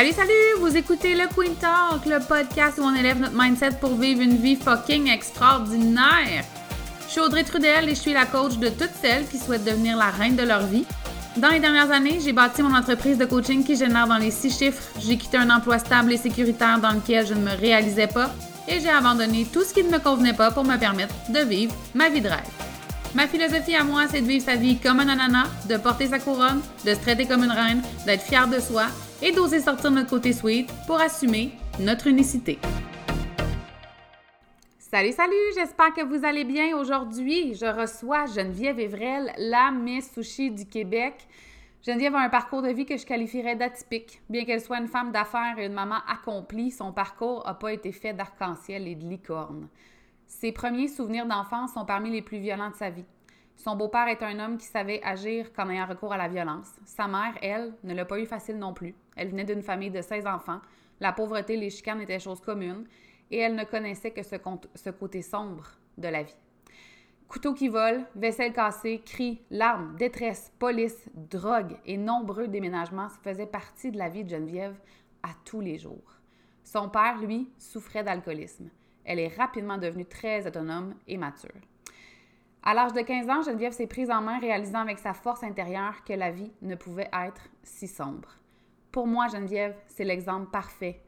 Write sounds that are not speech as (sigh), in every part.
Salut, salut! Vous écoutez le Queen Talk, le podcast où on élève notre mindset pour vivre une vie fucking extraordinaire. Je suis Audrey Trudel et je suis la coach de toutes celles qui souhaitent devenir la reine de leur vie. Dans les dernières années, j'ai bâti mon entreprise de coaching qui génère dans les six chiffres. J'ai quitté un emploi stable et sécuritaire dans lequel je ne me réalisais pas et j'ai abandonné tout ce qui ne me convenait pas pour me permettre de vivre ma vie de rêve. Ma philosophie à moi, c'est de vivre sa vie comme un ananas, de porter sa couronne, de se traiter comme une reine, d'être fière de soi et d'oser sortir notre côté sweet pour assumer notre unicité. Salut, salut, j'espère que vous allez bien. Aujourd'hui, je reçois Geneviève Evrel, la Miss Sushi du Québec. Geneviève a un parcours de vie que je qualifierais d'atypique. Bien qu'elle soit une femme d'affaires et une maman accomplie, son parcours n'a pas été fait d'arc-en-ciel et de licorne. Ses premiers souvenirs d'enfance sont parmi les plus violents de sa vie. Son beau-père est un homme qui savait agir qu'en ayant recours à la violence. Sa mère, elle, ne l'a pas eu facile non plus. Elle venait d'une famille de 16 enfants. La pauvreté, les chicanes étaient chose commune et elle ne connaissait que ce, côté sombre de la vie. Couteau qui vole, vaisselle cassée, cris, larmes, détresse, police, drogue et nombreux déménagements faisaient partie de la vie de Geneviève à tous les jours. Son père, lui, souffrait d'alcoolisme. Elle est rapidement devenue très autonome et mature. À l'âge de 15 ans, Geneviève s'est prise en main, réalisant avec sa force intérieure que la vie ne pouvait être si sombre. Pour moi, Geneviève, c'est l'exemple parfait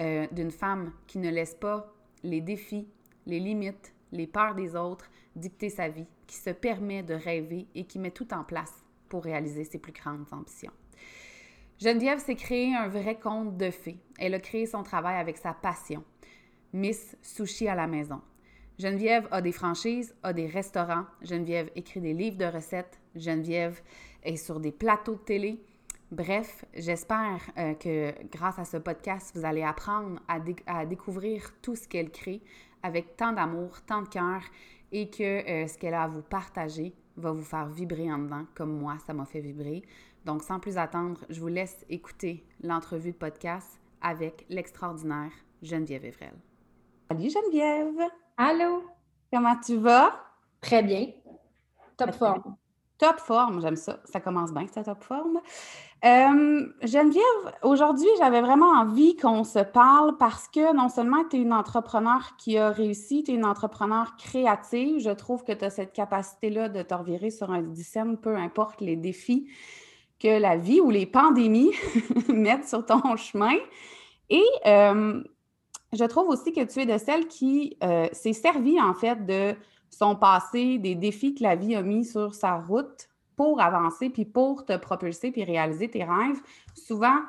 euh, d'une femme qui ne laisse pas les défis, les limites, les peurs des autres dicter sa vie, qui se permet de rêver et qui met tout en place pour réaliser ses plus grandes ambitions. Geneviève s'est créé un vrai conte de fées. Elle a créé son travail avec sa passion. Miss Sushi à la maison. Geneviève a des franchises, a des restaurants. Geneviève écrit des livres de recettes. Geneviève est sur des plateaux de télé. Bref, j'espère euh, que grâce à ce podcast, vous allez apprendre à, découvrir tout ce qu'elle crée avec tant d'amour, tant de cœur et que euh, ce qu'elle a à vous partager va vous faire vibrer en dedans, comme moi, ça m'a fait vibrer. Donc, sans plus attendre, je vous laisse écouter l'entrevue de podcast avec l'extraordinaire Geneviève Evrel. Salut Geneviève! Allô? Comment tu vas? Très bien. Top forme. Top forme, j'aime ça. Ça commence bien, cette top forme. Euh, Geneviève, aujourd'hui, j'avais vraiment envie qu'on se parle parce que non seulement tu es une entrepreneur qui a réussi, tu es une entrepreneur créative. Je trouve que tu as cette capacité-là de te revirer sur un dixième, peu importe les défis que la vie ou les pandémies (laughs) mettent sur ton chemin. Et euh, je trouve aussi que tu es de celle qui euh, s'est servie en fait de son passé, des défis que la vie a mis sur sa route pour avancer, puis pour te propulser, puis réaliser tes rêves. Souvent,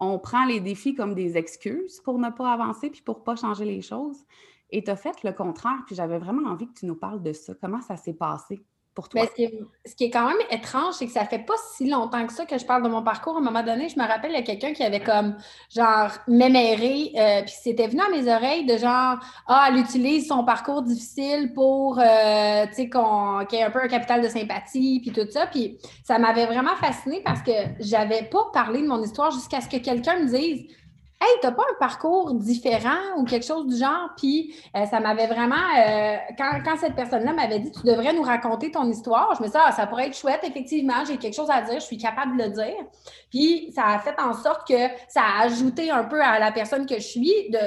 on prend les défis comme des excuses pour ne pas avancer, puis pour ne pas changer les choses. Et tu as fait le contraire, puis j'avais vraiment envie que tu nous parles de ça. Comment ça s'est passé? Ce, qui est, quand même étrange, c'est que ça fait pas si longtemps que ça que je parle de mon parcours. À un moment donné, je me rappelle, il y a quelqu'un qui avait comme, genre, méméré, euh, puis c'était venu à mes oreilles de genre, ah, elle utilise son parcours difficile pour, euh, tu sais, qu'il y ait un peu un capital de sympathie, puis tout ça. Puis ça m'avait vraiment fascinée parce que j'avais pas parlé de mon histoire jusqu'à ce que quelqu'un me dise, Hey, t'as pas un parcours différent ou quelque chose du genre? Puis euh, ça m'avait vraiment, euh, quand, cette personne-là m'avait dit, tu devrais nous raconter ton histoire, je me dit, ah, ça pourrait être chouette, effectivement, j'ai quelque chose à dire, je suis capable de le dire. Puis ça a fait en sorte que ça a ajouté un peu à la personne que je suis, de,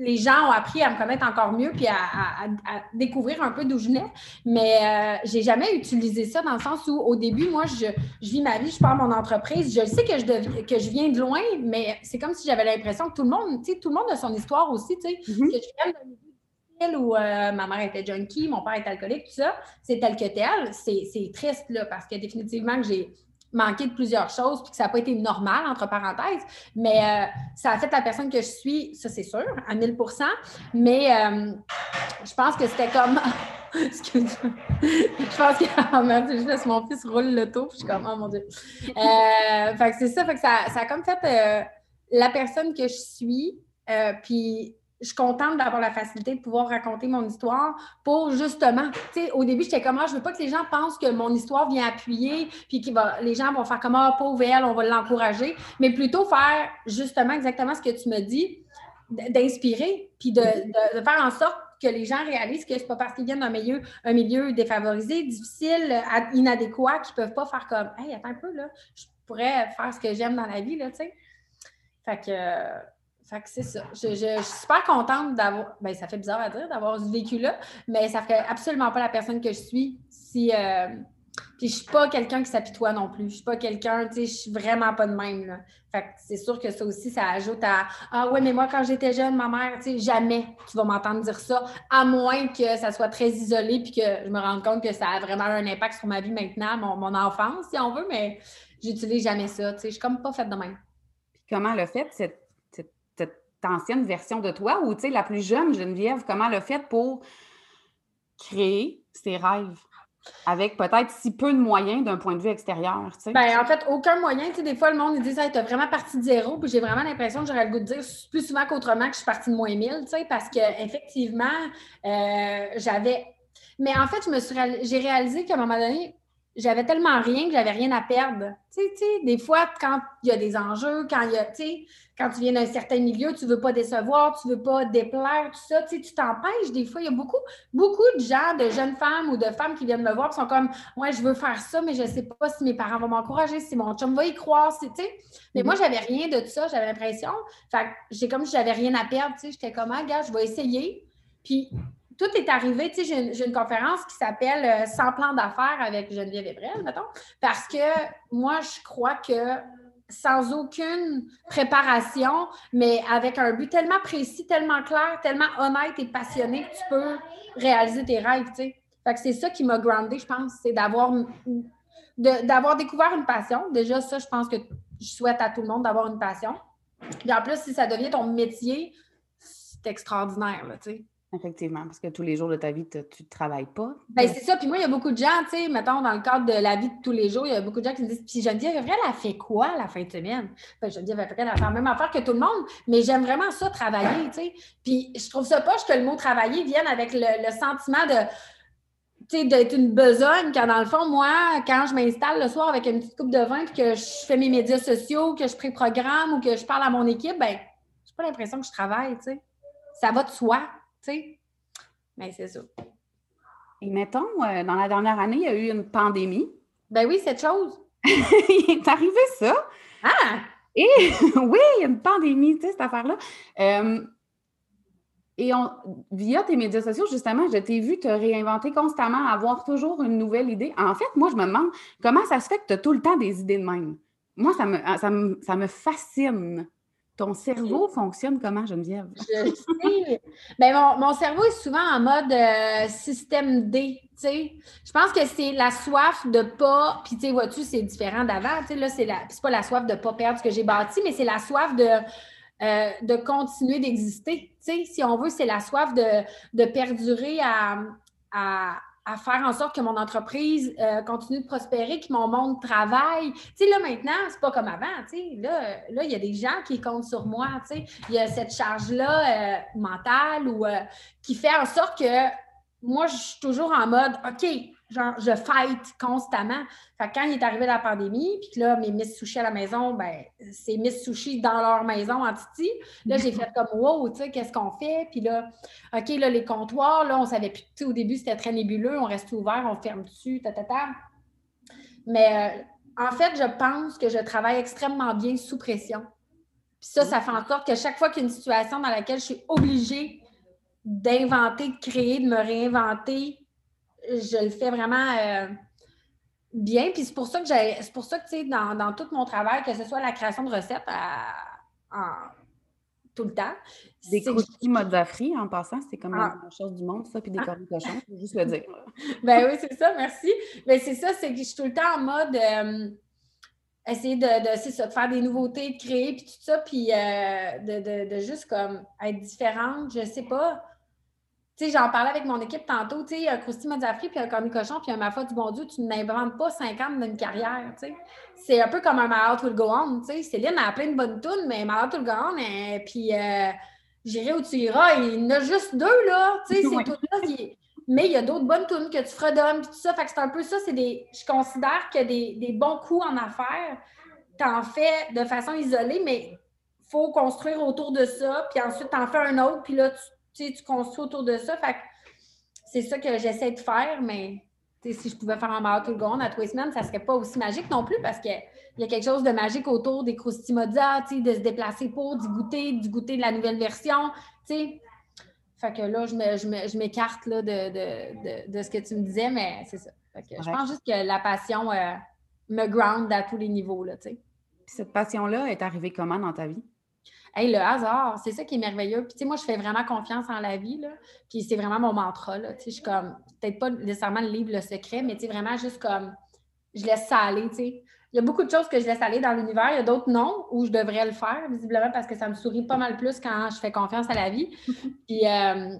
les gens ont appris à me connaître encore mieux puis à, découvrir un peu d'où je venais. Mais euh, j'ai jamais utilisé ça dans le sens où, au début, moi, je, vis ma vie, je pars mon entreprise. Je sais que je, que je viens de loin, mais c'est comme si j'avais l'impression que tout le monde, tu sais, tout le monde a son histoire aussi, tu sais, mm-hmm. que je viens milieu où euh, ma mère était junkie, mon père était alcoolique, tout ça, c'est tel que tel. C'est triste, là, parce que définitivement que j'ai manqué de plusieurs choses, puis que ça n'a pas été normal, entre parenthèses, mais euh, ça a fait la personne que je suis, ça c'est sûr, à 1000% mais euh, je pense que c'était comme... (laughs) Excuse-moi. je pense que... (laughs) Oh, je laisse mon fils rouler le tour, puis je suis comme, oh mon Dieu. Euh, fait que c'est ça, fait que ça, ça a comme fait la personne que je suis, puis je suis contente d'avoir la facilité de pouvoir raconter mon histoire pour justement, tu sais, au début, j'étais comme, ah, je veux pas que les gens pensent que mon histoire vient appuyer, puis que les gens vont faire comme, ah, pauvre elle, on va l'encourager, mais plutôt faire justement exactement ce que tu me dis, d'inspirer, puis de, faire en sorte que les gens réalisent que c'est pas parce qu'ils viennent d'un milieu, un milieu défavorisé, difficile, inadéquat, qu'ils peuvent pas faire comme, hey, attends un peu, là, je pourrais faire ce que j'aime dans la vie, là, tu sais. Fait que, fait que c'est ça. Je, je, suis super contente d'avoir. Ben, ça fait bizarre à dire d'avoir ce vécu-là, mais ça ferait absolument pas la personne que je suis si. Euh, puis je suis pas quelqu'un qui s'apitoie non plus. Je suis pas quelqu'un, tu sais, je suis vraiment pas de même. Là. Fait que c'est sûr que ça aussi, ça ajoute à Ah ouais, mais moi, quand j'étais jeune, ma mère, tu sais, jamais tu vas m'entendre dire ça, à moins que ça soit très isolé puis que je me rende compte que ça a vraiment un impact sur ma vie maintenant, mon, mon enfance, si on veut, mais j'utilise jamais ça. Tu sais, je suis comme pas faite de même. Puis comment le fait, cette, ancienne version de toi, ou tu sais, la plus jeune Geneviève, comment le fait pour créer ses rêves? avec peut-être si peu de moyens d'un point de vue extérieur. Ben, en fait, aucun moyen. Des fois, le monde dit ça, tu vraiment parti de zéro. Puis j'ai vraiment l'impression que j'aurais le goût de dire plus souvent qu'autrement que je suis partie de moins 1000, tu sais, parce qu'effectivement, euh, j'avais. Mais en fait, je me suis j'ai réalisé qu'à un moment donné, j'avais tellement rien que j'avais rien à perdre. Tu sais, des fois, quand il y a des enjeux, quand il y a, quand tu viens d'un certain milieu, tu ne veux pas décevoir, tu ne veux pas déplaire, tout ça, tu t'empêches. Des fois, il y a beaucoup, beaucoup de gens, de jeunes femmes ou de femmes qui viennent me voir qui sont comme, ouais, je veux faire ça, mais je ne sais pas si mes parents vont m'encourager, si mon chum va y croire, tu sais. Mais moi, moi, j'avais rien de tout ça, j'avais l'impression. Fait j'ai comme si j'avais rien à perdre, tu sais. J'étais comme, ah, gars, je vais essayer. Puis tout est arrivé. Tu sais, j'ai une, conférence qui s'appelle euh, Sans plan d'affaires avec Geneviève Ebrel, mettons, parce que moi, je crois que sans aucune préparation, mais avec un but tellement précis, tellement clair, tellement honnête et passionné que tu peux réaliser tes rêves, tu sais. Fait que c'est ça qui m'a groundé, je pense, c'est d'avoir d'avoir découvert une passion. Déjà, ça, je pense que je souhaite à tout le monde d'avoir une passion. Puis en plus, si ça devient ton métier, c'est extraordinaire, tu sais. Effectivement, parce que tous les jours de ta vie, tu ne travailles pas. Ben, c'est ça. Puis moi, il y a beaucoup de gens, tu sais, mettons, dans le cadre de la vie de tous les jours, il y a beaucoup de gens qui me disent Puis Geneviève, elle a fait quoi la fin de semaine? Ben, Geneviève, elle a fait la même affaire que tout le monde, mais j'aime vraiment ça, travailler, tu sais. Puis je trouve ça poche que le mot travailler vienne avec le, sentiment de d'être une besogne quand dans le fond, moi, quand je m'installe le soir avec une petite coupe de vin puis que je fais mes médias sociaux, que je pré-programme ou que je parle à mon équipe, ben j'ai pas l'impression que je travaille, tu sais. Ça va de soi tu sais? Mais c'est ça. Et mettons, euh, dans la dernière année, il y a eu une pandémie. Ben oui, cette chose. (laughs) il est arrivé ça. Ah! Et (laughs) oui, il y a une pandémie, tu sais, cette affaire-là. Euh, et on, via tes médias sociaux, justement, je t'ai vu te réinventer constamment, avoir toujours une nouvelle idée. En fait, moi, je me demande comment ça se fait que tu as tout le temps des idées de même? Moi, ça me, ça me, ça me fascine. Ton cerveau fonctionne comment, Geneviève? Je sais. Bien, mon, cerveau est souvent en mode euh, système D. sais. Je pense que c'est la soif de pas. Puis, tu sais, vois-tu, c'est différent d'avant. Là, c'est la... pas la soif de ne pas perdre ce que j'ai bâti, mais c'est la soif de. Euh, de continuer d'exister. Si on veut, c'est la soif de, de perdurer à, à faire en sorte que mon entreprise euh, continue de prospérer, que mon monde travaille. Tu sais, là, maintenant, c'est pas comme avant, tu sais. Là, il y a des gens qui comptent sur moi, tu sais. Il y a cette charge-là euh, mentale euh, qui fait en sorte que moi, je suis toujours en mode, OK, genre, je fight constamment. Fait quand il est arrivé la pandémie, puis que là, mes Miss Sushi à la maison, ben, c'est Miss Sushi dans leur maison en Titi. Là, j'ai fait comme, wow, tu sais, qu'est-ce qu'on fait? Puis là, OK, là, les comptoirs, là, on savait plus, tu au début, c'était très nébuleux, on reste ouvert, on ferme dessus, ta, ta, ta. Mais euh, en fait, je pense que je travaille extrêmement bien sous pression. Puis ça, ça fait en sorte que chaque fois qu'il y a une situation dans laquelle je suis obligée d'inventer, de créer, de me réinventer, je le fais vraiment euh, bien. Puis c'est pour ça que j'ai. C'est pour ça que, tu sais, dans, tout mon travail, que ce soit la création de recettes tout le temps. Des croustilles Mozafri, en passant, c'est comme ah. la chose du monde, ça, puis des ah. cochons, je juste le dire. (laughs) ben oui, c'est ça, merci. Mais c'est ça, c'est que je suis tout le temps en mode euh, essayer de, de, ça, de faire des nouveautés, de créer, puis tout ça, puis euh, de, de, juste comme être différente, je sais pas j'en parlais avec mon équipe tantôt, tu sais, un croustilles Mozafri, puis un cornu cochon, puis un ma foi du bon Dieu, tu n'inventes pas 50 d'une carrière, tu sais. C'est un peu comme un Heart Will Go On, tu sais. Céline a plein de bonnes tunes, mais Heart Will Go On, et, hein, puis euh, J'irai où tu iras, il y en a juste deux, là, tu sais, ces tunes-là, mais il y a d'autres bonnes tunes que tu fredonnes, puis tout ça, fait que c'est un peu ça, c'est des... Je considère que des, des bons coups en affaires, t'en fais de façon isolée, mais il faut construire autour de ça, puis ensuite t'en fais un autre, puis là, tu tu, tu construis autour de ça. Fait c'est ça que j'essaie de faire, mais si je pouvais faire un marathon de à tous les semaines, ça serait pas aussi magique non plus parce qu'il y a quelque chose de magique autour des croustimodias, de se déplacer pour, d'y goûter, d'y goûter de la nouvelle version. sais. Fait que là, je m'écarte de, de, de, ce que tu me disais, mais c'est ça. je pense juste que la passion euh, me ground à tous les niveaux. Là, cette passion-là est arrivée comment dans ta vie? Hey, le hasard, c'est ça qui est merveilleux. Puis, tu sais, moi, je fais vraiment confiance en la vie, là. Puis, c'est vraiment mon mantra, là. Tu sais, je suis comme, peut-être pas nécessairement le livre Le Secret, mais tu sais, vraiment juste comme, je laisse ça aller, tu sais. Il y a beaucoup de choses que je laisse aller dans l'univers. Il y a d'autres non où je devrais le faire, visiblement, parce que ça me sourit pas mal plus quand je fais confiance à la vie. (laughs) Puis, euh,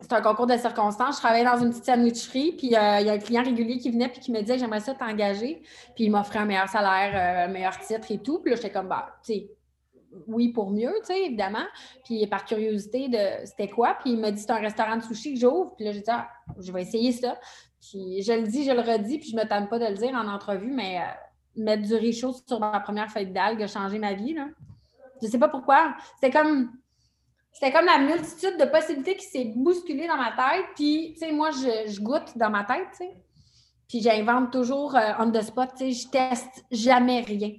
c'est un concours de circonstances. Je travaillais dans une petite sandwicherie, puis euh, il y a un client régulier qui venait puis qui me disait J'aimerais ça t'engager. Puis il m'offrait un meilleur salaire, euh, un meilleur titre et tout. Puis là, j'étais comme Bah, tu sais, oui pour mieux, tu sais, évidemment. Puis par curiosité de c'était quoi. Puis il m'a dit c'est un restaurant de sushi que j'ouvre. Puis là, j'ai dit ah, je vais essayer ça. Puis je le dis, je le redis, puis je me tente pas de le dire en entrevue, mais euh, mettre du riz chaud sur ma première feuille d'algue a changé ma vie. Là. Je sais pas pourquoi. C'était comme c'était comme la multitude de possibilités qui s'est bousculée dans ma tête. Puis, tu sais, moi, je, goûte dans ma tête, tu sais. Puis j'invente toujours euh, on the spot, tu sais, je teste jamais rien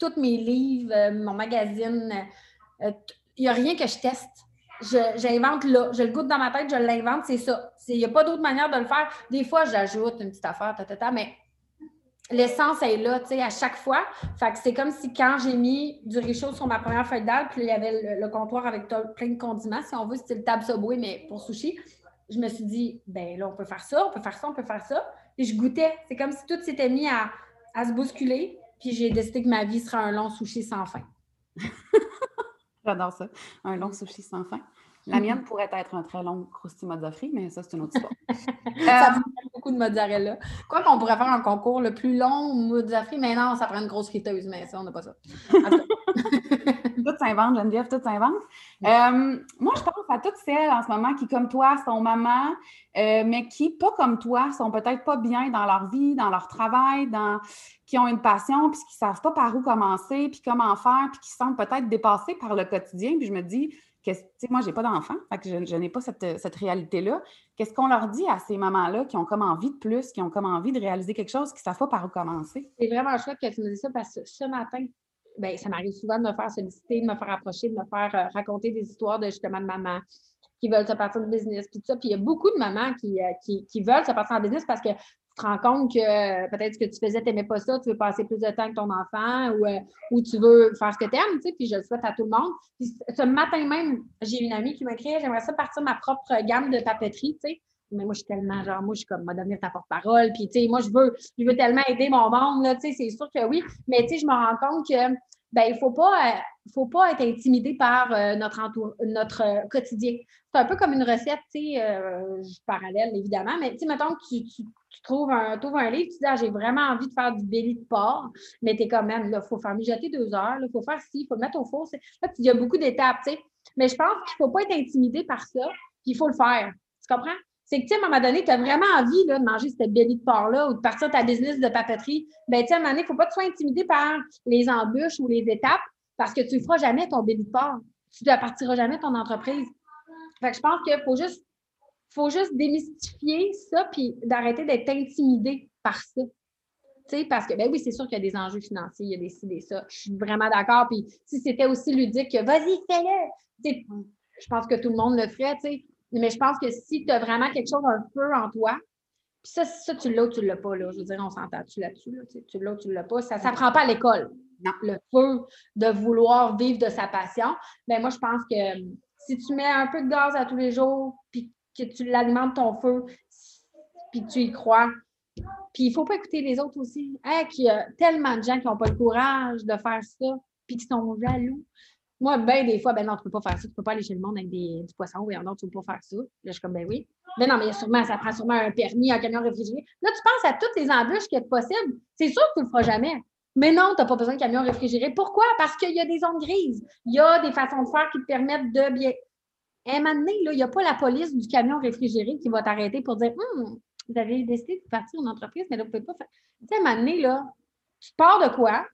tous mes livres, euh, mon magazine, il euh, n'y a rien que je teste. J'invente là. Je le goûte dans ma tête, je l'invente, c'est ça. Il n'y a pas d'autre manière de le faire. Des fois, j'ajoute une petite affaire, mais l'essence est là, tu sais, à chaque fois. Fait que c'est comme si quand j'ai mis du riz sur ma première feuille d'algue, puis il y avait le, comptoir avec plein de condiments, si on veut, c'était le table Subway, mais pour sushi, je me suis dit, ben là, on peut faire ça, on peut faire ça, on peut faire ça. Et je goûtais. C'est comme si tout s'était mis à se bousculer. Puis j'ai décidé que ma vie sera un long sushi sans fin. (laughs) J'adore ça. Un long sushi sans fin. La mienne pourrait être un très long crousti mozzafri, mais ça, c'est une autre histoire. (laughs) ça euh, beaucoup de mozzarella. Quoi qu'on pourrait faire un concours le plus long mozzafri, mais non, ça prend une grosse friteuse, mais ça, on n'a pas ça. (laughs) tout s'invente, Geneviève, tout s'invente. Euh, moi, je pense à toutes celles en ce moment qui, comme toi, sont mamans, euh, mais qui, pas comme toi, sont peut-être pas bien dans leur vie, dans leur travail, dans... qui ont une passion, puis qui ne savent pas par où commencer, puis comment faire, puis qui sentent peut-être dépassés par le quotidien. Puis je me dis, que, moi, je n'ai pas d'enfant, je, je n'ai pas cette, cette réalité-là. Qu'est-ce qu'on leur dit à ces mamans-là qui ont comme envie de plus, qui ont comme envie de réaliser quelque chose, qui ne savent pas par où commencer? C'est vraiment chouette que tu me dises ça parce que ce matin, ben, ça m'arrive souvent de me faire solliciter, de me faire approcher, de me faire euh, raconter des histoires de justement de maman qui veulent se partir de business, puis tout ça. Puis il y a beaucoup de mamans qui, euh, qui, qui, veulent se partir en business parce que tu te rends compte que euh, peut-être ce que tu faisais, tu n'aimais pas ça, tu veux passer plus de temps avec ton enfant ou, ou tu veux faire ce que tu aimes, tu sais, puis je le souhaite à tout le monde. Ce matin même, j'ai une amie qui m'a écrit J'aimerais ça partir ma propre gamme de papeterie, tu sais mais moi, je suis tellement, genre, moi, je suis comme, m'a devenir ta porte-parole, puis, tu sais, moi, je veux, je veux tellement aider mon monde, là, tu sais, c'est sûr que oui, mais, tu sais, je me rends compte que ben, il faut, pas, euh, faut pas être intimidé par euh, notre, notre euh, quotidien. C'est un peu comme une recette, tu sais, parallèle évidemment, mais tu sais, mettons que tu, tu, trouves, un, un livre, tu dis, ah, j'ai vraiment envie de faire du belly de porc, mais tu es quand même, il faut faire mijoter deux heures, il faut faire ci, il faut le mettre au four. Là, il y a beaucoup d'étapes, tu sais. Mais je pense qu'il faut pas être intimidé par ça, puis il faut le faire. Tu comprends? C'est que, tu sais, à un moment donné, tu as vraiment envie de manger cette belly de porc-là ou de partir ta business de papeterie. Ben, tu sais, à un moment donné, il ne faut pas que tu sois intimidé par les embûches ou les étapes parce que tu ne feras jamais ton belly de porc. Tu ne partiras jamais ton entreprise. Fait que je pense qu'il faut juste, faut juste démystifier ça puis d'arrêter d'être intimidé par ça. Tu sais, parce que, ben oui, c'est sûr qu'il y a des enjeux financiers, il y a des ci, des ça. Je suis vraiment d'accord. Puis si c'était aussi ludique que vas-y, fais-le, je pense que tout le monde le ferait, tu sais. Mais je pense que si tu as vraiment quelque chose, un feu en toi, puis ça, ça, tu l'as ou tu ne l'as pas, là. Je veux dire, on s'entend-tu là-dessus, là, tu l'as ou tu ne l'as pas. Ça ne s'apprend pas à l'école. Le feu de vouloir vivre de sa passion. Mais ben, moi, je pense que si tu mets un peu de gaz à tous les jours, puis que tu l'alimentes ton feu, puis tu y crois, puis il ne faut pas écouter les autres aussi. Hein, il y a tellement de gens qui n'ont pas le courage de faire ça, puis qui sont jaloux. Moi, ben, des fois, ben non, tu peux pas faire ça. Tu peux pas aller chez le monde avec des, du poisson. Oui, non, tu peux pas faire ça. Là, je suis comme, ben oui. Mais non, mais sûrement, ça prend sûrement un permis, un camion réfrigéré. Là, tu penses à toutes les embûches qui sont possibles. C'est sûr que tu le feras jamais. Mais non, tu n'as pas besoin de camion réfrigéré. Pourquoi? Parce qu'il y a des zones grises. Il y a des façons de faire qui te permettent de bien. Et maintenant, il n'y a pas la police du camion réfrigéré qui va t'arrêter pour dire hum, vous avez décidé de partir en entreprise, mais là, vous ne pouvez pas faire. Tu sais, à un moment là, tu pars de quoi?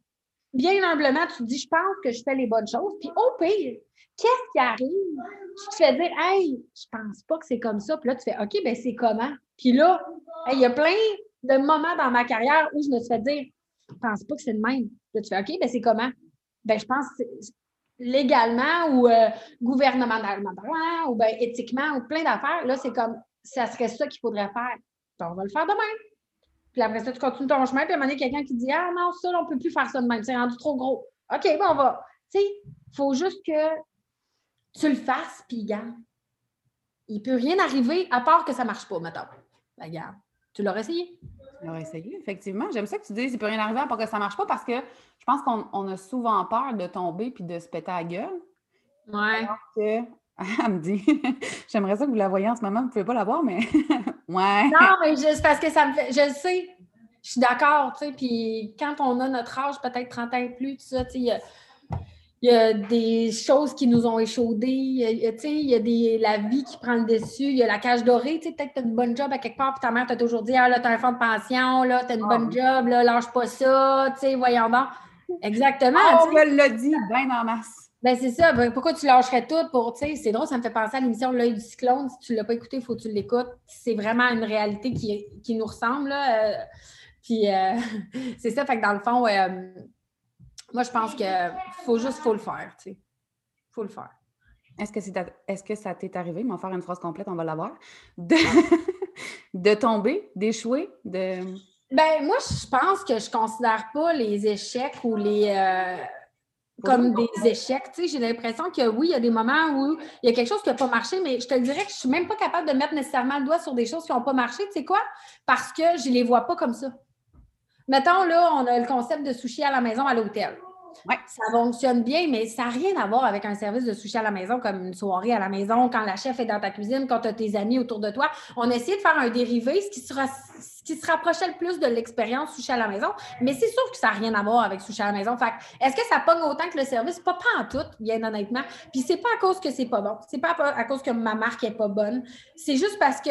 Bien humblement, tu te dis, je pense que je fais les bonnes choses. Puis au pire, qu'est-ce qui arrive? Tu te fais dire, hey, je pense pas que c'est comme ça. Puis là, tu fais, OK, ben c'est comment? Puis là, il y a plein de moments dans ma carrière où je me suis fait dire, je pense pas que c'est le même. Là, tu fais, OK, ben c'est comment? Ben, je pense que légalement ou euh, gouvernementalement ou ben, éthiquement ou plein d'affaires, là, c'est comme, ça serait ça qu'il faudrait faire. Ben, on va le faire demain. Puis après ça, tu continues ton chemin, puis à un moment donné, quelqu'un qui dit Ah non, ça, on ne peut plus faire ça de même, c'est rendu trop gros. OK, bon, on va. Tu sais, il faut juste que tu le fasses, puis garde. Il ne peut rien arriver à part que ça ne marche pas, mettons. Ben, regarde, tu l'aurais essayé. Tu l'aurais essayé, effectivement. J'aime ça que tu dises il ne peut rien arriver à part que ça ne marche pas parce que je pense qu'on a souvent peur de tomber puis de se péter à la gueule. Ouais. que, elle (laughs) me dit, (laughs) j'aimerais ça que vous la voyiez en ce moment, vous ne pouvez pas la voir, mais (laughs) ouais. Non, mais juste parce que ça me fait, je le sais, je suis d'accord, tu sais, puis quand on a notre âge, peut-être 30 ans et plus, tout ça, tu sais, il y a des choses qui nous ont échaudés, il y a, il y a des, la vie qui prend le dessus, il y a la cage dorée, tu sais, peut-être que tu as une bonne job à quelque part, puis ta mère t'a toujours dit, ah là, tu as un fonds de pension, là, tu as une ah bonne job, là, lâche pas ça, tu sais, voyons donc. Exactement. Ah, on me l'a dit, bien en masse. Ben c'est ça. Ben, pourquoi tu lâcherais tout pour, tu sais, c'est drôle, ça me fait penser à l'émission L'œil du cyclone. Si tu ne l'as pas écouté, il faut que tu l'écoutes. C'est vraiment une réalité qui, qui nous ressemble. Là. Euh, puis euh, (laughs) c'est ça, fait que dans le fond, euh, moi, je pense qu'il faut juste faut le faire, tu sais. faut le faire. Est-ce que, c'est est-ce que ça t'est arrivé, m'en faire une phrase complète, on va l'avoir, de, (laughs) de tomber, d'échouer, de... Ben, moi, je pense que je considère pas les échecs ou les... Euh, comme des échecs. Tu sais, j'ai l'impression que oui, il y a des moments où il y a quelque chose qui n'a pas marché, mais je te dirais que je ne suis même pas capable de mettre nécessairement le doigt sur des choses qui n'ont pas marché. Tu sais quoi? Parce que je ne les vois pas comme ça. Mettons, là, on a le concept de sushi à la maison à l'hôtel. Ouais. Ça fonctionne bien, mais ça n'a rien à voir avec un service de sushi à la maison, comme une soirée à la maison, quand la chef est dans ta cuisine, quand tu as tes amis autour de toi. On a essayé de faire un dérivé, ce qui, sera, qui se rapprochait le plus de l'expérience sushi à la maison, mais c'est sûr que ça n'a rien à voir avec sushi à la maison. Fait est-ce que ça pogne autant que le service? Pas, pas en tout, bien honnêtement. Puis c'est pas à cause que c'est pas bon. C'est pas à cause que ma marque est pas bonne. C'est juste parce que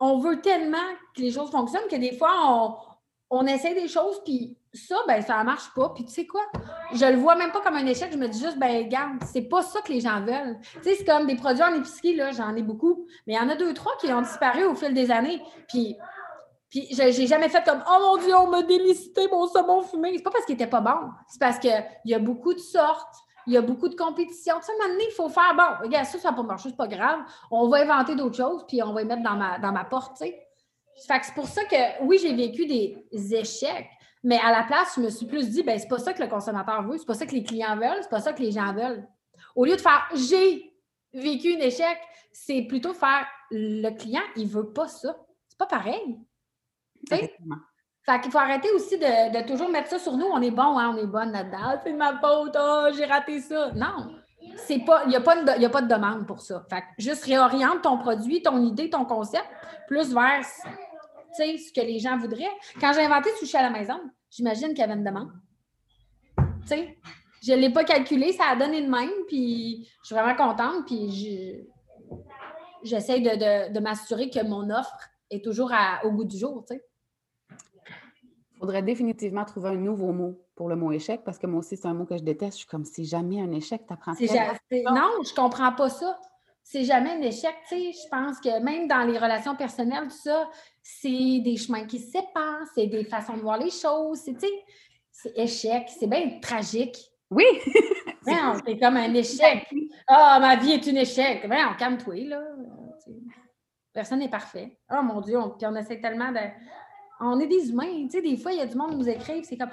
on veut tellement que les choses fonctionnent que des fois, on, on essaie des choses, puis ça, ben, ça marche pas. Puis tu sais quoi? Je le vois même pas comme un échec. Je me dis juste, ben, regarde, c'est pas ça que les gens veulent. Tu sais, c'est comme des produits en épicerie, là, j'en ai beaucoup. Mais il y en a deux, trois qui ont disparu au fil des années. Puis, puis j'ai jamais fait comme, oh mon Dieu, on m'a délicité mon saumon fumé. C'est pas parce qu'il était pas bon. C'est parce qu'il y a beaucoup de sortes. Il y a beaucoup de compétition. Tu sais, maintenant, il faut faire, bon, regarde, ça, ça n'a pas marché, c'est pas grave. On va inventer d'autres choses, puis on va les mettre dans ma, dans ma porte, tu sais. Fait que c'est pour ça que, oui, j'ai vécu des échecs, mais à la place, je me suis plus dit, ben c'est pas ça que le consommateur veut, c'est pas ça que les clients veulent, c'est pas ça que les gens veulent. Au lieu de faire j'ai vécu un échec, c'est plutôt faire le client, il veut pas ça. C'est pas pareil. Fait qu'il faut arrêter aussi de, toujours mettre ça sur nous. On est bon, hein, on est bonne là-dedans. Ah, c'est ma faute, oh, j'ai raté ça. Non. C'est pas, il n'y a, pas de, a pas de demande pour ça. Fait que juste réoriente ton produit, ton idée, ton concept, plus vers ce que les gens voudraient. Quand j'ai inventé Sushi à la maison, j'imagine qu'il y avait une demande. sais, je ne l'ai pas calculé, ça a donné de même, puis je suis vraiment contente, puis j'essaie de, m'assurer que mon offre est toujours au goût du jour. Il faudrait définitivement trouver un nouveau mot pour le mot échec, parce que moi aussi, c'est un mot que je déteste. Je suis comme, c'est jamais un échec, tu apprends Non, je comprends pas ça c'est jamais un échec. Tu sais, je pense que même dans les relations personnelles, tout ça, c'est des chemins qui se séparent, c'est des façons de voir les choses. C'est, c'est échec, c'est bien tragique. Oui! (laughs) c'est comme un échec. Ah, ma vie est un échec. on calme-toi, là. Personne n'est parfait. Oh mon Dieu, on, puis on essaie tellement de. On est des humains. Tu sais, des fois, il y a du monde qui nous écrive, c'est comme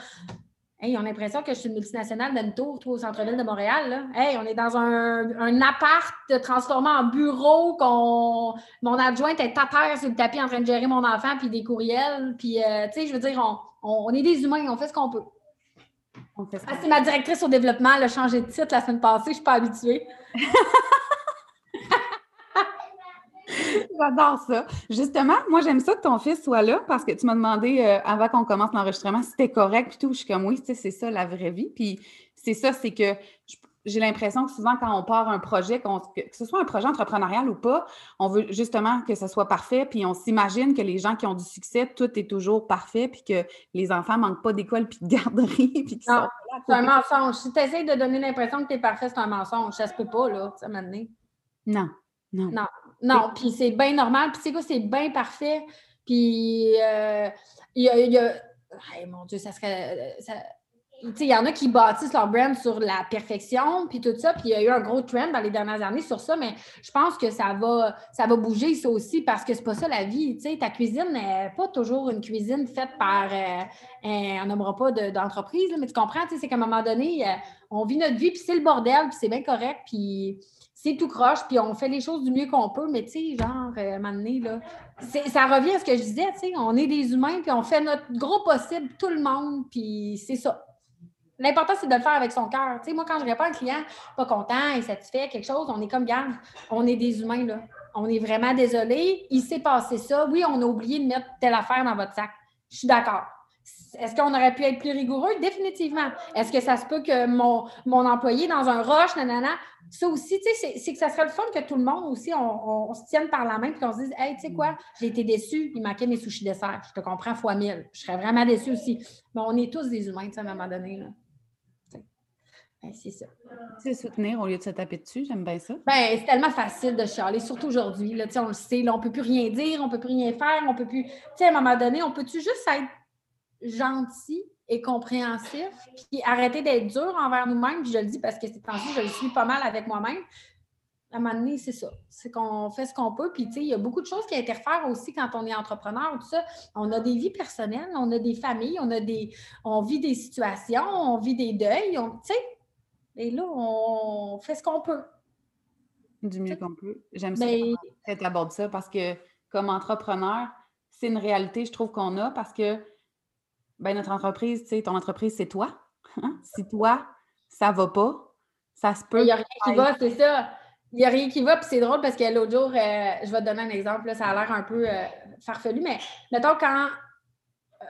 Hey, on a l'impression que je suis une multinationale d'une tour, toi, au centre-ville de Montréal. Là. Hey, on est dans un, un appart transformé en bureau, qu'on mon adjointe est à terre sur le tapis en train de gérer mon enfant, puis des courriels. Puis, euh, tu sais, je veux dire, on, on, est des humains, on fait ce qu'on peut. ah, c'est ma directrice au développement, elle a changé de titre la semaine passée, je ne suis pas habituée. (laughs) J'adore ça. Justement, moi, j'aime ça que ton fils soit là parce que tu m'as demandé euh, avant qu'on commence l'enregistrement si c'était correct puis tout. Je suis comme oui, c'est ça la vraie vie. Puis c'est ça, c'est que j'ai l'impression que souvent, quand on part un projet, que ce soit un projet entrepreneurial ou pas, on veut justement que ce soit parfait, puis on s'imagine que les gens qui ont du succès, tout est toujours parfait, puis que les enfants ne manquent pas d'école puis de garderie. (laughs) Puis non, c'est un mensonge. Si tu essaies de donner l'impression que tu es parfait, c'est un mensonge. Ça se peut pas, là, ça Non, non. Non, non, puis c'est bien normal. Puis c'est quoi, c'est bien parfait. Puis, euh, il y a. mon Dieu, ça serait. Ça, il y en a qui bâtissent leur brand sur la perfection, puis tout ça, puis il y a eu un gros trend dans les dernières années sur ça, mais je pense que ça va, ça va bouger, ça aussi, parce que c'est pas ça la vie. Tu sais, ta cuisine n'est pas toujours une cuisine faite par, euh, on nommera pas d'entreprise, mais tu comprends, c'est qu'à un moment donné, euh, on vit notre vie, puis c'est le bordel, puis c'est bien correct, puis c'est tout croche, puis on fait les choses du mieux qu'on peut, mais tu sais, genre, euh, à un moment donné, là, ça revient à ce que je disais, tu sais, on est des humains, puis on fait notre gros possible, tout le monde, puis c'est ça. L'important, c'est de le faire avec son cœur. Tu sais, moi, quand je réponds à un client pas content, insatisfait, quelque chose, on est comme, garde, on est des humains, là. On est vraiment désolé. Il s'est passé ça. Oui, on a oublié de mettre telle affaire dans votre sac. Je suis d'accord. Est-ce qu'on aurait pu être plus rigoureux? Définitivement. Est-ce que ça se peut que mon, mon employé dans un rush, nanana, ça aussi, tu sais, c'est que ça serait le fun que tout le monde aussi, on, se tienne par la main et qu'on se dise, hey, tu sais quoi, j'ai été déçu, il manquait mes sushis dessert. Je te comprends fois mille. Je serais vraiment déçu aussi. Mais on est tous des humains, tu sais, à un moment donné. Là. Ben, c'est ça. C'est soutenir au lieu de se taper dessus, j'aime bien ça. Ben, c'est tellement facile de chialer, surtout aujourd'hui. Là, on le sait, là, on ne peut plus rien dire, on ne peut plus rien faire, on peut plus. Tu sais, à un moment donné, on peut-tu juste être gentil et compréhensif, puis arrêter d'être dur envers nous-mêmes, je le dis parce que c'est temps je le suis pas mal avec moi-même. À un moment donné, c'est ça. C'est qu'on fait ce qu'on peut. Puis, tu sais, il y a beaucoup de choses qui interfèrent aussi quand on est entrepreneur, tout ça. On a des vies personnelles, on a des familles, on a des. On vit des situations, on vit des deuils. Tu sais, et là, on fait ce qu'on peut. Du mieux qu'on peut. J'aime ça que tu abordes ça parce que comme entrepreneur, c'est une réalité, je trouve, qu'on a parce que ben, notre entreprise, tu sais, ton entreprise, c'est toi. Hein? Si toi, ça va pas, ça se peut. Il n'y a rien qui va, c'est ça. Il n'y a rien qui va, puis c'est drôle parce que l'autre jour, euh, je vais te donner un exemple, ça a l'air un peu euh, farfelu, mais mettons quand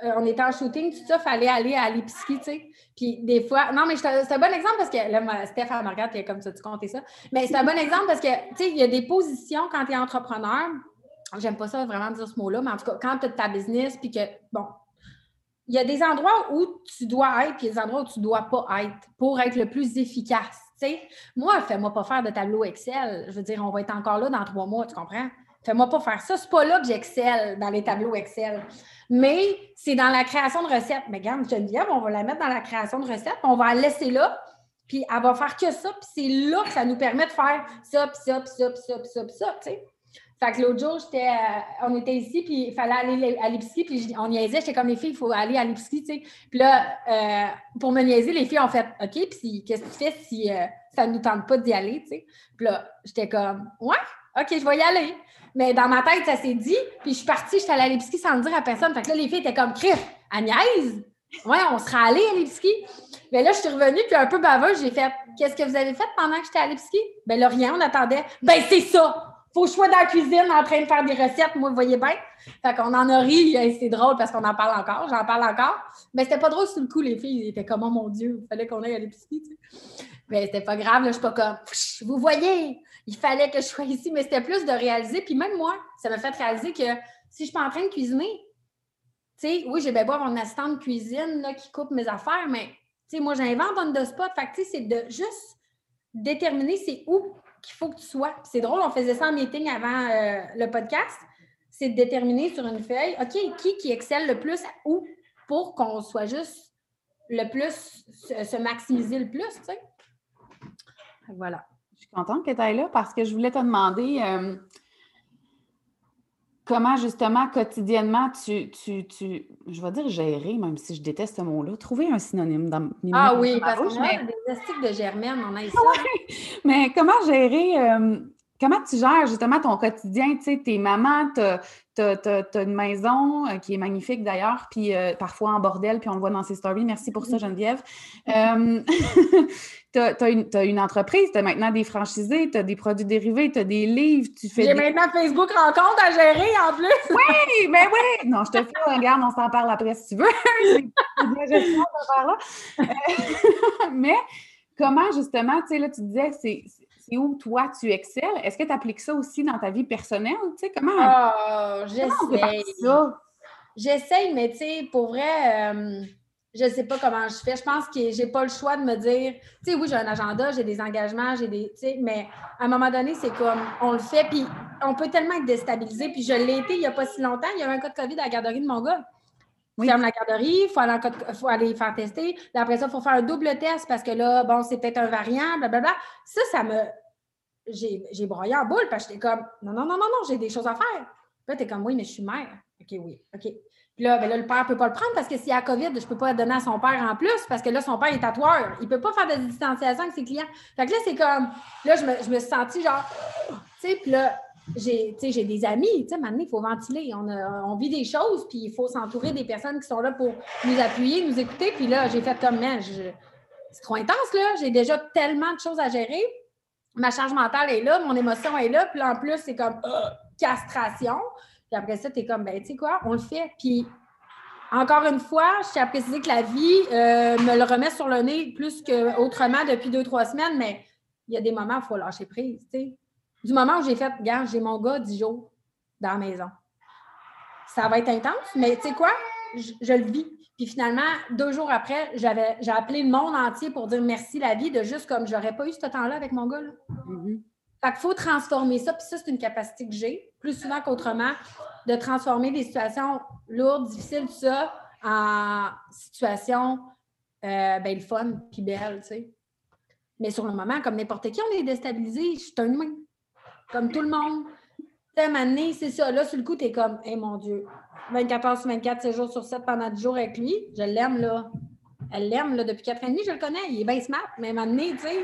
euh, on était en shooting, tout ça, il fallait aller à l'épicerie, tu sais. Puis des fois, non, mais c'est un bon exemple parce que là, Steph, elle me regarde, puis comme ça, tu comptes ça. Mais c'est un bon exemple parce que, tu sais, il y a des positions quand tu es entrepreneur. J'aime pas ça vraiment dire ce mot-là, mais en tout cas, quand tu as ta business, puis que, bon, il y a des endroits où tu dois être, puis des endroits où tu ne dois pas être pour être le plus efficace. Tu sais, moi, fais-moi pas faire de tableau Excel. Je veux dire, on va être encore là dans trois mois, tu comprends? Fais-moi pas faire ça. C'est pas là que j'excelle dans les tableaux Excel. Mais c'est dans la création de recettes. Mais regarde, Geneviève, on va la mettre dans la création de recettes, on va la laisser là, puis elle va faire que ça, puis c'est là que ça nous permet de faire ça, puis ça, puis ça, puis ça, puis ça, puis ça, tu sais. Fait que l'autre jour, euh, on était ici, puis il fallait aller à l'épicerie, puis on niaisait, j'étais comme les filles, il faut aller à l'épicerie, tu sais. Puis là, euh, pour me niaiser, les filles ont fait OK, puis qu'est-ce que tu fais si euh, ça ne nous tente pas d'y aller, tu sais? Puis là, j'étais comme Ouais, OK, je vais y aller. Mais dans ma tête, ça s'est dit. Puis je suis partie, j'étais allée à l'épicerie sans le dire à personne. Fait que là, les filles étaient comme, Crif, Agnès, ouais, on sera allé à l'épicerie. Mais là, je suis revenue, puis un peu baveuse, j'ai fait, qu'est-ce que vous avez fait pendant que j'étais à l'épicerie? Ben là, rien, on attendait. Ben c'est ça! Faut que je sois dans la cuisine en train de faire des recettes, moi, vous voyez bien. Fait qu'on en a ri, (laughs) c'est drôle parce qu'on en parle encore, j'en parle encore. Mais c'était pas drôle sur le coup, les filles, étaient comme, oh mon Dieu, il fallait qu'on aille à l'épicerie, tu sais. Mais c'était pas grave, là, je suis pas comme, vous voyez, il fallait que je sois ici, mais c'était plus de réaliser. Puis même moi, ça m'a fait réaliser que si je suis pas en train de cuisiner, tu sais, oui, j'ai bien beau une assistante de cuisine là, qui coupe mes affaires, mais tu sais, moi, j'invente on the spot. Fait que, tu sais, c'est de juste déterminer c'est où qu'il faut que tu sois. c'est drôle, on faisait ça en meeting avant euh, le podcast. C'est de déterminer sur une feuille, OK, qui qui excelle le plus où pour qu'on soit juste le plus, se maximiser le plus, tu sais. Voilà contente que tu ailles là parce que je voulais te demander euh, comment justement quotidiennement tu, tu, tu, je vais dire gérer, même si je déteste ce mot-là, trouver un synonyme dans Ah oui, parce que mais... des astiques de germaine, on a (laughs) ça. mais comment gérer, euh, comment tu gères justement ton quotidien? Tu sais, tes mamans, tu as, une maison euh, qui est magnifique d'ailleurs, puis parfois en bordel, puis on le voit dans ses stories. Merci pour ça, Geneviève. (laughs) tu as, une entreprise, tu as maintenant des franchisés, tu as des produits dérivés, tu as des livres, tu fais. J'ai maintenant Facebook rencontre à gérer en plus. (laughs) Oui, mais oui! Non, je te fais, regarde, on s'en parle après si tu veux. (laughs) mais comment justement, tu sais, là, tu disais, c'est c'est où toi tu excelles? Est-ce que tu appliques ça aussi dans ta vie personnelle? Tu sais, comment. Oh, j'essaie. J'essaie, mais tu sais, pour vrai, euh, je sais pas comment je fais. Je pense que j'ai pas le choix de me dire, tu sais, oui, j'ai un agenda, j'ai des engagements, j'ai des, tu sais, mais à un moment donné, c'est comme, on le fait, puis on peut tellement être déstabilisé. Puis je l'ai été il y a pas si longtemps. Il y a eu un cas de COVID à la garderie de mon gars. Oui. ferme la garderie, il faut, faut, aller faire tester. après ça, il faut faire un double test parce que là, bon, c'est peut-être un variant, blablabla. Ça, ça me. J'ai broyé en boule parce que j'étais comme, non, non, non, non, non, j'ai des choses à faire. Puis là, t'es comme, oui, mais je suis mère. OK, oui, OK. Puis là, ben là, le père ne peut pas le prendre parce que s'il y a COVID, je ne peux pas le donner à son père en plus parce que là, son père est tatoueur. Il ne peut pas faire de distanciation avec ses clients. Fait que là, c'est comme, là, je me, je me suis sentie genre, tu sais, puis là, j'ai, des amis, maintenant, il faut ventiler. On, on, vit des choses, puis il faut s'entourer des personnes qui sont là pour nous appuyer, nous écouter. Puis là, j'ai fait comme, c'est trop intense, là. J'ai déjà tellement de choses à gérer. Ma charge mentale est là, mon émotion est là. Puis en plus, c'est comme castration. Puis après ça, tu es comme, ben, tu sais quoi, on le fait. Puis encore une fois, je tiens à préciser que la vie euh, me le remet sur le nez plus qu'autrement depuis deux, trois semaines, mais il y a des moments où il faut lâcher prise. tu sais. Du moment où j'ai fait, regarde, j'ai mon gars dix jours dans la maison. Ça va être intense, mais tu sais quoi? Je, le vis. Puis finalement, deux jours après, j'avais, j'ai appelé le monde entier pour dire merci la vie de juste comme j'aurais pas eu ce temps-là avec mon gars. Mm-hmm. Fait qu'il faut transformer ça. Puis ça, c'est une capacité que j'ai, plus souvent qu'autrement, de transformer des situations lourdes, difficiles, tout ça, en situations euh, ben, le fun puis belles, tu sais. Mais sur le moment, comme n'importe qui, on est déstabilisé. Je suis un humain. Comme tout le monde. Tu sais, c'est ça. Là, sur le coup, tu es comme, hé mon Dieu, 24 heures sur 24, 7 jours sur 7 pendant 10 jours avec lui. Je l'aime, là. Elle l'aime, là, depuis 4 ans et demi, je le connais. Il est bien smart. Mais un tu sais,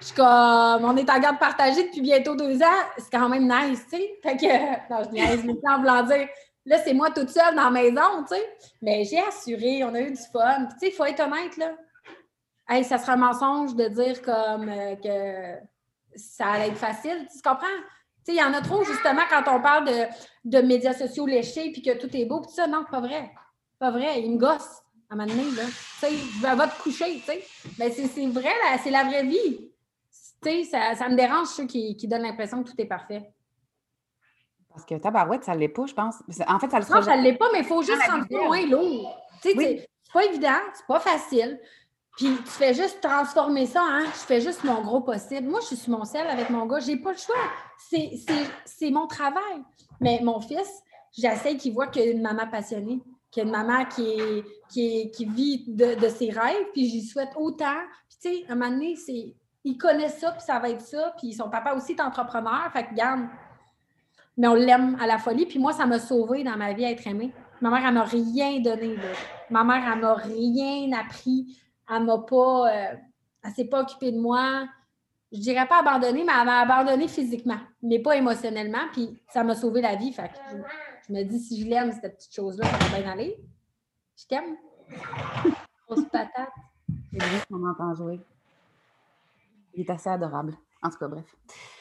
je suis comme, on est en garde partagée depuis bientôt deux ans, c'est quand même nice, tu sais. Fait que, (laughs) non, je niaise, mais en voulant dire, là, c'est moi toute seule dans la maison, tu sais. Mais j'ai assuré, on a eu du fun. tu sais, il faut être honnête, là. Hey, ça serait un mensonge de dire comme euh, que ça allait être facile, tu comprends? Tu sais, il y en a trop, justement, quand on parle de, de médias sociaux léchés puis que tout est beau, puis ça, non, pas vrai. Pas vrai, il me gosse à un moment donné, là. Tu sais, je vais te coucher, tu sais. Mais c'est vrai, c'est la vraie vie ça, ça me dérange ceux qui, qui donnent l'impression que tout est parfait. Parce que tabarouette, ça ne l'est pas, je pense. En fait, ça le sera. Non, ça ne l'est pas, mais il faut juste ça moins lourd. Tu sais, c'est pas évident, c'est pas facile. Puis tu fais juste transformer ça, hein? Je fais juste mon gros possible. Moi, je suis sur mon sel avec mon gars, j'ai pas le choix. C'est mon travail. Mais mon fils, j'essaie qu'il voit qu'il y a une maman passionnée, qu'il y a une maman qui, qui, qui vit de, de, ses rêves, puis j'y souhaite autant. Puis tu sais, à un moment donné, il connaît ça, puis ça va être ça. Puis son papa aussi est entrepreneur. Fait que, garde, mais on l'aime à la folie. Puis moi, ça m'a sauvé dans ma vie à être aimée. Ma mère, elle m'a rien donné. Ma mère, elle m'a rien appris. Elle m'a pas. Euh, elle s'est pas occupée de moi. Je dirais pas abandonné, mais elle m'a abandonné physiquement, mais pas émotionnellement. Puis ça m'a sauvé la vie. Fait que je, me dis, si je l'aime, cette petite chose-là, ça va bien aller. Je t'aime. (laughs) Grosse patate. C'est vrai qu'on entend jouer. Il est assez adorable. En tout cas, bref.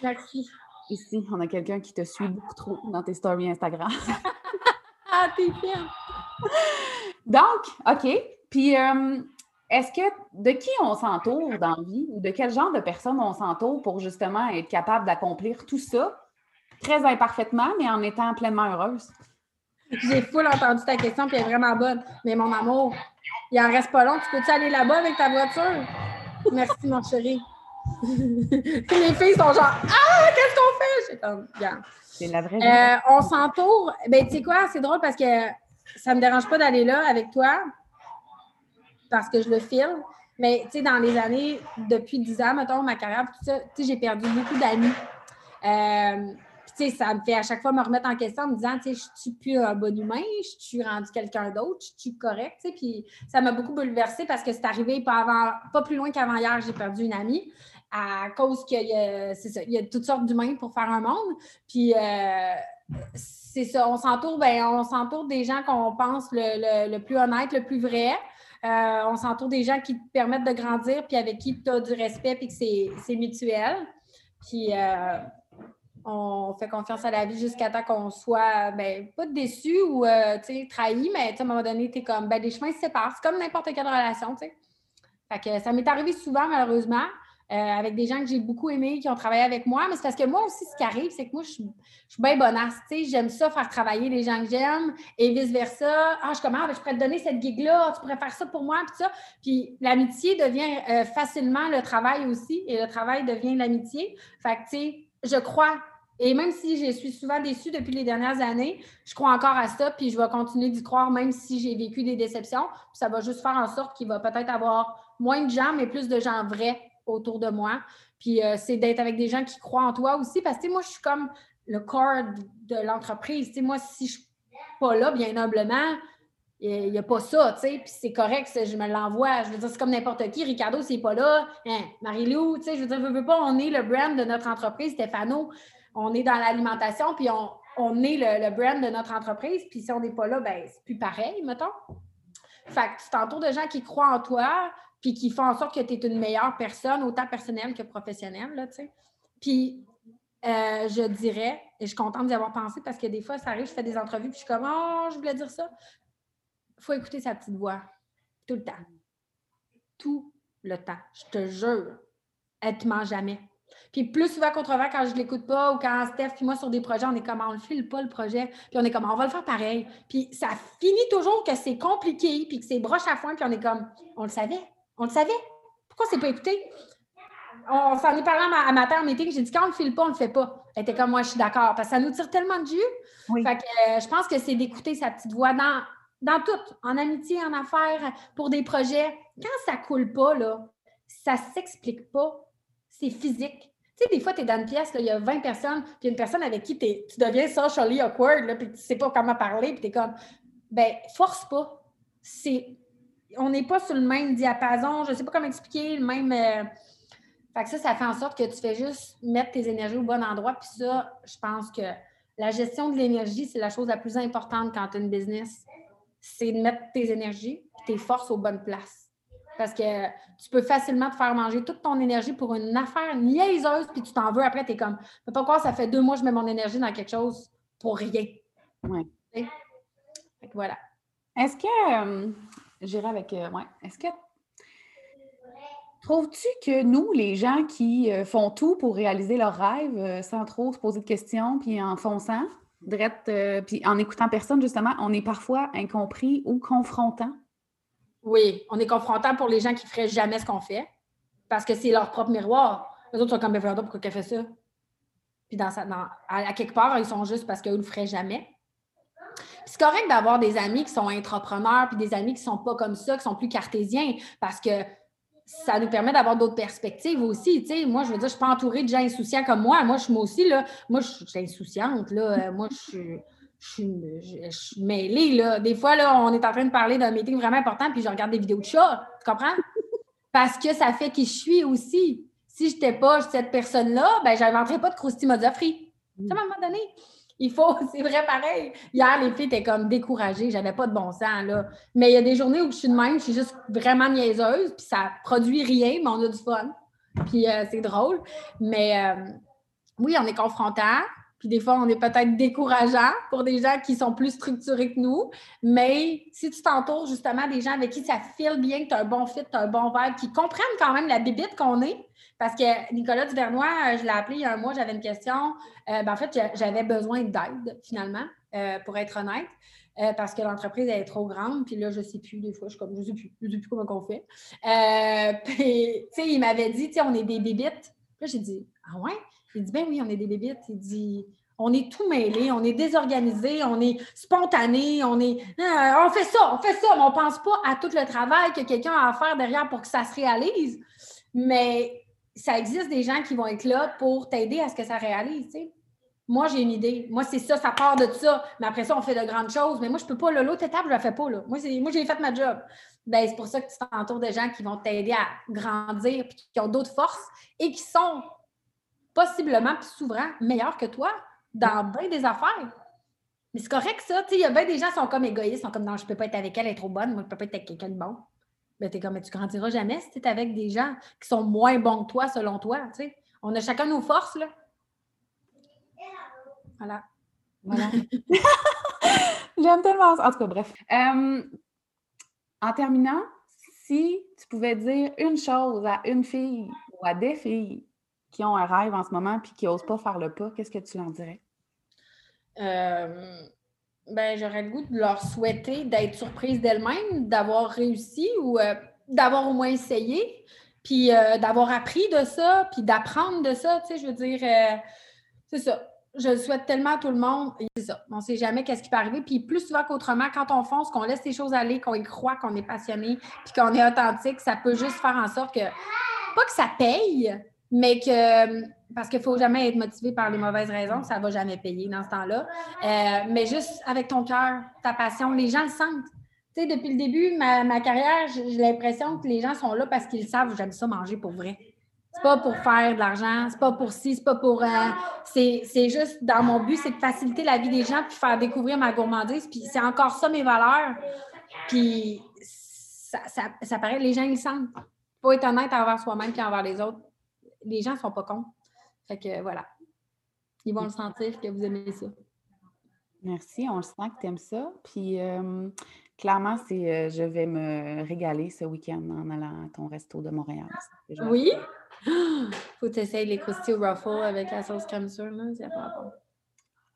Merci. Ici, on a quelqu'un qui te suit beaucoup trop dans tes stories Instagram. (laughs) ah, t'es fière! (laughs) Donc, OK. Puis, euh, est-ce que de qui on s'entoure dans la vie ou de quel genre de personnes on s'entoure pour justement être capable d'accomplir tout ça? Très imparfaitement, mais en étant pleinement heureuse? J'ai full entendu ta question, puis elle est vraiment bonne. Mais mon amour, il en reste pas long. Tu peux-tu aller là-bas avec ta voiture? Merci, mon chéri. (laughs) les filles sont genre Ah, qu'est-ce qu'on fait? C'est comme, C'est la vraie euh, on s'entoure. Ben, tu sais quoi, c'est drôle parce que ça ne me dérange pas d'aller là avec toi parce que je le filme. Mais tu sais, dans les années, depuis 10 ans, mettons, ma carrière, tout ça, tu sais, j'ai perdu beaucoup d'amis. Euh, tu sais, ça me fait à chaque fois me remettre en question en me disant, tu sais, je suis plus un bon humain, je suis rendu quelqu'un d'autre, je suis correct, tu sais. Puis ça m'a beaucoup bouleversée parce que c'est arrivé pas, avant, pas plus loin qu'avant hier, j'ai perdu une amie à cause qu'il y a, il y a toutes sortes d'humains pour faire un monde. Puis euh, c'est ça, on s'entoure, ben, on s'entoure des gens qu'on pense le, plus honnête, le plus vrai. Euh, on s'entoure des gens qui te permettent de grandir, puis avec qui tu as du respect, puis que c'est mutuel. Puis euh, on fait confiance à la vie jusqu'à temps qu'on soit, ben, pas déçu ou, trahi, mais à un moment donné, tu es comme, ben, les chemins se séparent. C'est comme n'importe quelle relation. Fait que ça m'est arrivé souvent, malheureusement. Euh, avec des gens que j'ai beaucoup aimés, qui ont travaillé avec moi. Mais c'est parce que moi aussi, ce qui arrive, c'est que moi, je suis, bien bonasse. J'aime ça, faire travailler les gens que j'aime et vice-versa. Ah, je commence, ah, je pourrais te donner cette gig-là, tu pourrais faire ça pour moi, puis ça. Puis l'amitié devient euh, facilement le travail aussi et le travail devient l'amitié. Fait que, tu sais, je crois et même si je suis souvent déçue depuis les dernières années, je crois encore à ça, puis je vais continuer d'y croire même si j'ai vécu des déceptions. ça va juste faire en sorte qu'il va peut-être avoir moins de gens, mais plus de gens vrais autour de moi. Puis euh, c'est d'être avec des gens qui croient en toi aussi, parce que moi, je suis comme le corps de l'entreprise. Moi, si je suis pas là, bien humblement, il n'y a pas ça, tu sais, puis c'est correct, je me l'envoie. Je veux dire, c'est comme n'importe qui. Ricardo, c'est pas là. Hein, Marie-Lou, tu sais, je veux dire, je veux pas, on est le brand de notre entreprise, Stéphano. On est dans l'alimentation, puis on, est le, brand de notre entreprise. Puis si on n'est pas là, ben c'est plus pareil, mettons. Fait que tu t'entoures de gens qui croient en toi, puis qui font en sorte que tu es une meilleure personne, autant personnelle que professionnelle, là, tu sais. Puis, euh, je dirais, et je suis contente d'y avoir pensé parce que des fois, ça arrive, je fais des entrevues, puis je suis comme, oh, je voulais dire ça. Il faut écouter sa petite voix tout le temps. Tout le temps. Je te jure. Elle te ment jamais. Puis plus souvent qu'autrement, quand je l'écoute pas ou quand Steph et moi sur des projets, on est comme on ne file pas le projet, puis on est comme on va le faire pareil. Puis ça finit toujours que c'est compliqué, puis que c'est broche à foin, puis on est comme on le savait. On le savait. Pourquoi c'est pas écouté? On s'en est parlé à, ma terre en meeting. J'ai dit quand on ne le file pas, on ne le fait pas. Elle était comme moi, je suis d'accord. Parce que ça nous tire tellement de jus. Fait que euh, je pense que c'est d'écouter sa petite voix dans, dans tout, en amitié, en affaires, pour des projets. Quand ça coule pas, là, ça s'explique pas. C'est physique. Tu sais, des fois, tu es dans une pièce, il y a 20 personnes, puis une personne avec qui tu deviens socially awkward, là, puis tu sais pas comment parler, puis tu es comme, ben, force pas. C'est on n'est pas sur le même diapason, je ne sais pas comment expliquer, le même. Euh, fait que ça, ça fait en sorte que tu fais juste mettre tes énergies au bon endroit. Puis ça, je pense que la gestion de l'énergie, c'est la chose la plus importante quand tu as une business. C'est de mettre tes énergies et tes forces aux bonnes places. Parce que tu peux facilement te faire manger toute ton énergie pour une affaire niaiseuse, puis tu t'en veux. Après, tu es comme, pas quoi, ça fait deux mois que je mets mon énergie dans quelque chose pour rien. Oui. voilà. Est-ce que, euh, J'irai avec. Euh, ouais. Est-ce que. Trouves-tu que nous, les gens qui euh, font tout pour réaliser leurs rêves euh, sans trop se poser de questions, puis en fonçant, puis en écoutant personne, justement, on est parfois incompris ou confrontant? Oui, on est confrontant pour les gens qui ne feraient jamais ce qu'on fait parce que c'est leur propre miroir. Les autres sont comme, ben, pourquoi qu'elle fait ça? Puis dans, à, quelque part, ils sont juste parce qu'eux ne le feraient jamais c'est correct d'avoir des amis qui sont entrepreneurs, puis des amis qui sont pas comme ça, qui sont plus cartésiens, parce que ça nous permet d'avoir d'autres perspectives aussi. Moi, je veux dire, je suis pas entourée de gens insouciants comme moi. Moi, je suis aussi, là, moi, je suis insouciante, là. Euh, moi, je suis. Je suis, mêlée, là. Des fois, là, on est en train de parler d'un meeting vraiment important, puis je regarde des vidéos de chats. Tu comprends? Parce que ça fait qui je suis aussi. Si je n'étais pas cette personne-là, ben, je n'inventerais pas de croustille mode free. à un moment donné. Il faut, (laughs) c'est vrai pareil. Hier, les filles étaient comme découragées, j'avais pas de bon sens, là. Mais il y a des journées où je suis de même, je suis juste vraiment niaiseuse, puis ça produit rien, mais on a du fun. Puis euh, c'est drôle. Mais euh, oui, on est confrontant. Puis des fois, on est peut-être décourageant pour des gens qui sont plus structurés que nous. Mais si tu t'entoures justement des gens avec qui ça file bien, que tu as un bon fit, tu as un bon vibe, qui comprennent quand même la bibite qu'on est, parce que Nicolas Duvernois, euh, je l'ai appelé il y a un mois, j'avais une question. Euh, ben, en fait, j'avais besoin d'aide, finalement, euh, pour être honnête. parce que l'entreprise est trop grande, puis là, je ne sais plus, des fois, je suis comme, je ne sais plus, je sais plus comment on fait. (laughs) puis, tu sais, il m'avait dit, tu sais, on est des bébites. Là, j'ai dit, ah ouais? Il dit, ben oui, on est des bébites. Il dit, on est tout mêlé, on est désorganisé, on est spontané, on est. on fait ça, on fait ça, mais on ne pense pas à tout le travail que quelqu'un a à faire derrière pour que ça se réalise. Mais ça existe des gens qui vont être là pour t'aider à ce que ça réalise. Moi, j'ai une idée. Moi, c'est ça, ça part de ça. Mais après ça, on fait de grandes choses. Mais moi, je ne peux pas. L'autre étape, je ne la fais pas. Là. Moi, j'ai fait ma job. Ben, c'est pour ça que tu t'entoures de gens qui vont t'aider à grandir, puis qui ont d'autres forces et qui sont possiblement, plus souvent, meilleurs que toi dans bien des affaires. Mais c'est correct, ça. Il y a bien des gens qui sont comme égoïstes, sont comme non, je ne peux pas être avec elle, elle est trop bonne. Moi, je ne peux pas être avec quelqu'un de bon ben, es comme, mais tu grandiras jamais si tu es avec des gens qui sont moins bons que toi, selon toi. sais. On a chacun nos forces, là. Voilà. Voilà. (laughs) J'aime tellement En tout cas, bref. Euh, en terminant, si tu pouvais dire une chose à une fille à des filles qui ont un rêve en ce moment puis qui n'osent pas faire le pas, qu'est-ce que tu leur dirais? Euh, ben, j'aurais le goût de leur souhaiter d'être surprise d'elles-mêmes, d'avoir réussi ou euh, d'avoir au moins essayé, puis euh, d'avoir appris de ça, puis d'apprendre de ça. Tu sais, je veux dire, c'est ça. Je le souhaite tellement à tout le monde. Ça. On ne sait jamais qu'est-ce qui peut arriver. Puis plus souvent qu'autrement, quand on fonce, qu'on laisse les choses aller, qu'on y croit, qu'on est passionné, puis qu'on est authentique, ça peut juste faire en sorte que, pas que ça paye, mais que parce qu'il ne faut jamais être motivé par les mauvaises raisons, ça ne va jamais payer dans ce temps-là. Euh, mais juste avec ton cœur, ta passion, les gens le sentent. Tu sais, depuis le début, ma, ma carrière, j'ai l'impression que les gens sont là parce qu'ils savent j'aime ça manger pour vrai. C'est pas pour faire de l'argent, c'est pas pour ci, c'est pas pour. Euh, c'est juste dans mon but, c'est de faciliter la vie des gens puis faire découvrir ma gourmandise. Puis c'est encore ça mes valeurs. Puis ça, ça, ça paraît, les gens ils sentent. Faut être honnête envers soi-même puis envers les autres. Les gens sont pas cons. Fait que voilà. Ils vont le sentir que vous aimez ça. Merci, on le sent que tu aimes ça. Puis euh, clairement, c'est euh, je vais me régaler ce week-end en allant à ton resto de Montréal. Oui? (gasps) Faut essayer les croustilles au ruffle avec la sauce crème sûre, là. C'est pas bon.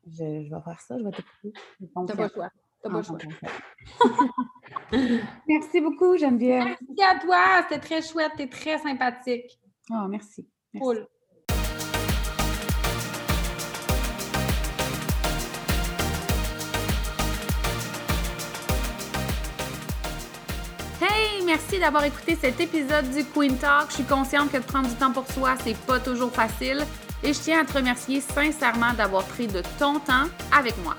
Je, je, vais faire ça, je vais t'écouter. T'as pas le choix. T'as pas le choix. (laughs) merci beaucoup, Geneviève. Merci à toi. C'était très chouette. T'es très sympathique. Oh, merci. merci. Cool. Merci d'avoir écouté cet épisode du Queen Talk. Je suis consciente que de prendre du temps pour soi, c'est pas toujours facile. Et je tiens à te remercier sincèrement d'avoir pris de ton temps avec moi.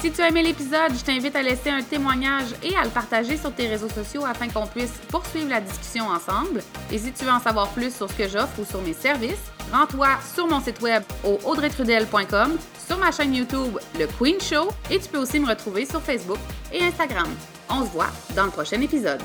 Si tu as aimé l'épisode, je t'invite à laisser un témoignage et à le partager sur tes réseaux sociaux afin qu'on puisse poursuivre la discussion ensemble. Et si tu veux en savoir plus sur ce que j'offre ou sur mes services, rends-toi sur mon site web au audreytrudel.com, sur ma chaîne YouTube Le Queen Show et tu peux aussi me retrouver sur Facebook et Instagram. On se voit dans le prochain épisode.